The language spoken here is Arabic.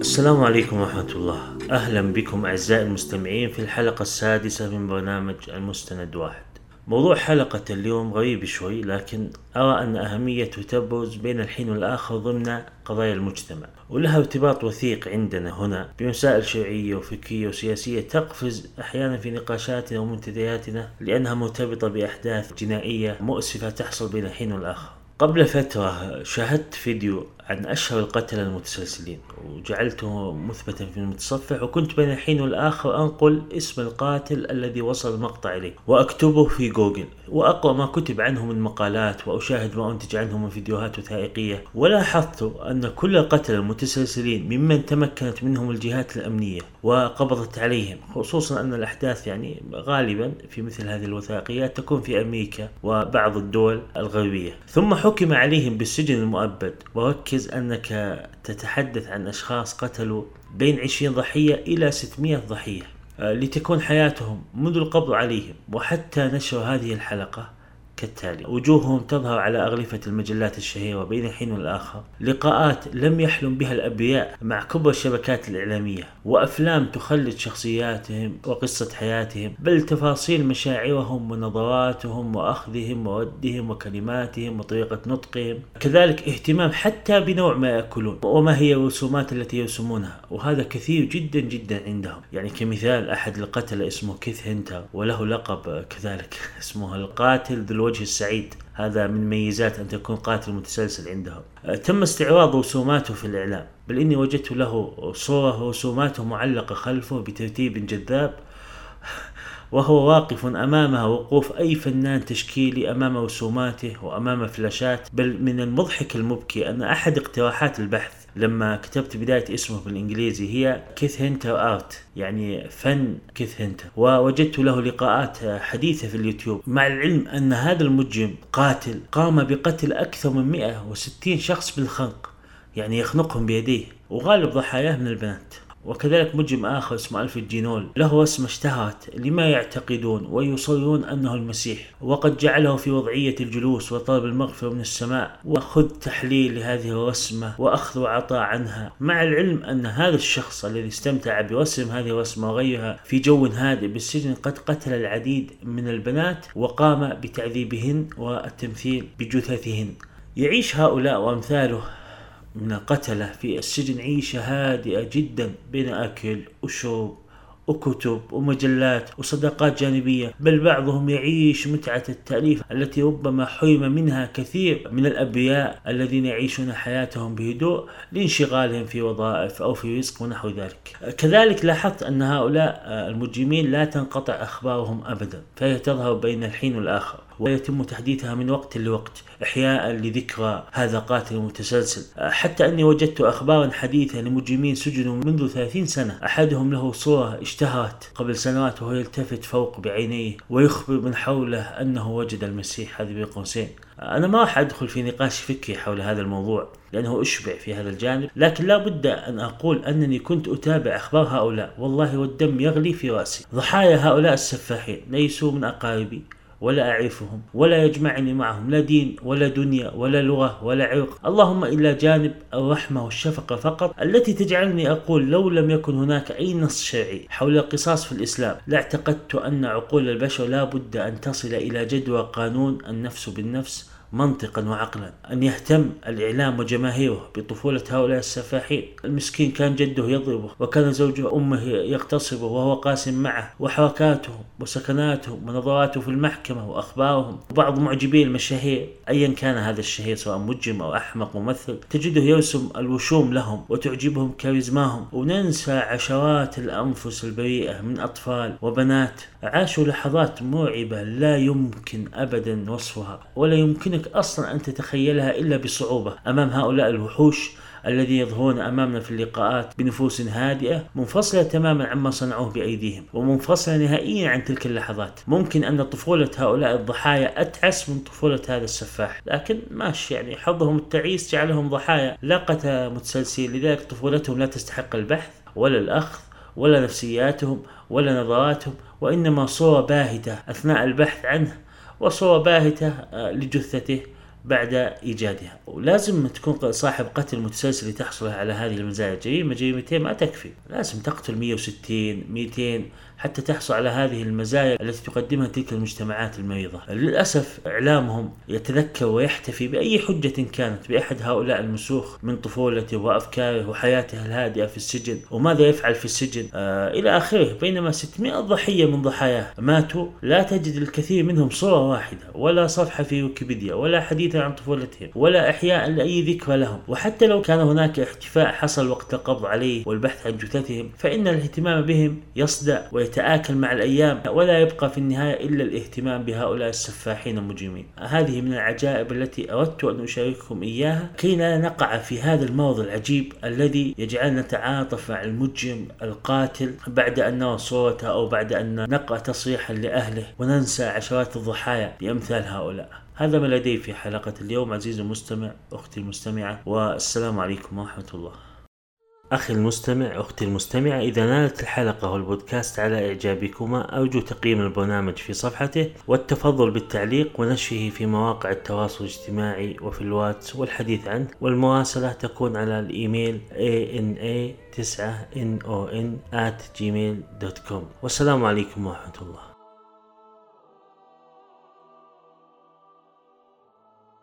السلام عليكم ورحمة الله. أهلا بكم أعزائي المستمعين في الحلقة السادسة من برنامج المستند واحد. موضوع حلقة اليوم غريب شوي لكن أرى أن أهميته تبرز بين الحين والآخر ضمن قضايا المجتمع. ولها ارتباط وثيق عندنا هنا بمسائل شرعية وفكرية وسياسية تقفز أحيانا في نقاشاتنا ومنتدياتنا لأنها مرتبطة بأحداث جنائية مؤسفة تحصل بين الحين والآخر. قبل فترة شاهدت فيديو عن أشهر القتلة المتسلسلين وجعلته مثبتا في المتصفح وكنت بين الحين والآخر أنقل اسم القاتل الذي وصل المقطع إليه وأكتبه في جوجل وأقرأ ما كتب عنه من مقالات وأشاهد ما أنتج عنه من فيديوهات وثائقية. ولاحظت أن كل القتلة المتسلسلين ممن تمكنت منهم الجهات الأمنية وقبضت عليهم خصوصا أن الأحداث يعني غالبا في مثل هذه الوثائقيات تكون في أمريكا وبعض الدول الغربية. ثم حكم عليهم بالسجن المؤبد وركز أنك تتحدث عن أشخاص قتلوا بين 20 ضحية إلى 600 ضحية آه، لتكون حياتهم منذ القبض عليهم وحتى نشر هذه الحلقة. كالتالي وجوههم تظهر على أغلفة المجلات الشهيرة بين حين والآخر. لقاءات لم يحلم بها الأبرياء مع كبرى الشبكات الإعلامية وأفلام تخلد شخصياتهم وقصة حياتهم بل تفاصيل مشاعرهم ونظراتهم وأخذهم وردهم وكلماتهم وطريقة نطقهم. كذلك اهتمام حتى بنوع ما يأكلون وما هي الرسومات التي يرسمونها وهذا كثير جدا جدا عندهم. يعني كمثال أحد القتلة اسمه كيث هنتر وله لقب كذلك اسمه القاتل ذو الوجه السعيد. هذا من ميزات أن تكون قاتل متسلسل عندهم. أه، تم استعراض رسوماته في الإعلام بل إني وجدت له صورة ورسوماته معلقة خلفه بترتيب جذاب. وهو واقف أمامها وقوف أي فنان تشكيلي أمام رسوماته وأمام فلاشات. بل من المضحك المبكي أن أحد اقتراحات البحث لما كتبت بداية اسمه بالإنجليزي هي كيث هنتر آرت يعني فن كيث هنتر ووجدت له لقاءات حديثة في اليوتيوب. مع العلم أن هذا المجرم قاتل قام بقتل أكثر من 160 شخص بالخنق يعني يخنقهم بيديه وغالب ضحاياه من البنات. وكذلك مجرم آخر اسمه ألف الجينول له اسم اشتهرت لما يعتقدون ويصرون أنه المسيح وقد جعله في وضعية الجلوس وطلب المغفرة من السماء. وخذ تحليل لهذه الرسمة وأخذ وعطاء عنها. مع العلم أن هذا الشخص الذي استمتع برسم هذه الرسمة وغيرها في جو هادئ بالسجن قد قتل العديد من البنات وقام بتعذيبهن والتمثيل بجثثهن. يعيش هؤلاء وأمثاله من القتلة في السجن عيشة هادئة جدا بين أكل وشرب وكتب ومجلات وصداقات جانبية بل بعضهم يعيش متعة التأليف التي ربما حرم منها كثير من الأبرياء الذين يعيشون حياتهم بهدوء لانشغالهم في وظائف أو في رزق ونحو ذلك. كذلك لاحظت أن هؤلاء المجرمين لا تنقطع أخبارهم أبدا فهي تظهر بين الحين والآخر. ويتم تحديثها من وقت لوقت إحياء لذكرى هذا قاتل متسلسل. حتى أني وجدت أخبارا حديثة لمجرمين سجنوا منذ 30 سنة. أحدهم له صورة اشتهرت قبل سنوات وهو يلتفت فوق بعينيه ويخبر من حوله أنه وجد المسيح هذه بين قوسين. أنا ما راح أدخل في نقاش فكري حول هذا الموضوع لأنه أشبع في هذا الجانب لكن لا بد أن أقول أنني كنت أتابع أخبار هؤلاء. والله والدم يغلي في رأسي. ضحايا هؤلاء السفاحين ليسوا من أقاربي. ولا أعرفهم ولا يجمعني معهم لا دين ولا دنيا ولا لغة ولا عرق. اللهم إلا جانب الرحمة والشفقة فقط التي تجعلني أقول لو لم يكن هناك أي نص شرعي حول القصاص في الإسلام لاعتقدت أن عقول البشر لا بد أن تصل إلى جدوى قانون النفس بالنفس منطقا وعقلا أن يهتم الإعلام وجماهيره بطفولة هؤلاء السفاحين. المسكين كان جده يضربه وكان زوج أمه يغتصبه وهو قاسم معه وحركاتهم وسكناتهم ونظراته في المحكمة وأخبارهم. وبعض معجبي المشاهير أيا كان هذا الشهير سواء مجرم أو أحمق ممثل تجده يرسم الوشوم لهم وتعجبهم كاريزماهم. وننسى عشرات الأنفس البريئة من أطفال وبنات عاشوا لحظات مرعبة لا يمكن أبدا وصفها ولا يمكنك يمكنك أصلا أن تتخيلها إلا بصعوبة أمام هؤلاء الوحوش الذين يظهرون أمامنا في اللقاءات بنفوس هادئة منفصلة تماما عما صنعوه بأيديهم ومنفصلة نهائيا عن تلك اللحظات. ممكن أن طفولة هؤلاء الضحايا أتعس من طفولة هذا السفاح لكن ماشي يعني حظهم التعيس جعلهم ضحايا لا قتل متسلسل لذلك طفولتهم لا تستحق البحث ولا الأخذ ولا نفسياتهم ولا نظراتهم وإنما صورة باهتة أثناء البحث عنه وصورة باهتة آه، لجثته. بعد إيجادها. ولازم تكون صاحب قتل متسلسل لتحصل على هذه المزايا. جريمة جريمتين ما تكفي. لازم تقتل 160 200 حتى تحصل على هذه المزايا التي تقدمها تلك المجتمعات المريضة للأسف إعلامهم يتذكر ويحتفي بأي حجة كانت بأحد هؤلاء المسوخ من طفولته وأفكاره وحياته الهادئة في السجن وماذا يفعل في السجن؟ آه إلى آخره. بينما 600 ضحية من ضحاياه ماتوا. لا تجد الكثير منهم صورة واحدة ولا صفحة في ويكيبيديا ولا حديثا عن طفولتهم ولا إحياء لأي ذكرى لهم. وحتى لو كان هناك احتفاء حصل وقت القبض عليه والبحث عن جثثهم فإن الاهتمام بهم يصدأ ويتآكل مع الأيام ولا يبقى في النهاية إلا الاهتمام بهؤلاء السفاحين المجرمين. هذه من العجائب التي أردت أن أشارككم إياها كي لا نقع في هذا المرض العجيب الذي يجعلنا نتعاطف مع المجرم القاتل بعد أن نرى صورته أو بعد أن نقرأ تصريحا لأهله وننسى عشرات الضحايا بأمثال هؤلاء. هذا ما لدي في حلقة اليوم عزيزي المستمع أختي المستمعة والسلام عليكم ورحمة الله. أخي المستمع أختي المستمعة إذا نالت الحلقة والبودكاست على إعجابكما أرجو تقييم البرنامج في صفحته والتفضل بالتعليق ونشره في مواقع التواصل الاجتماعي وفي الواتس والحديث عنه والمراسلة تكون على الإيميل ana 9 non at gmail.com والسلام عليكم ورحمة الله.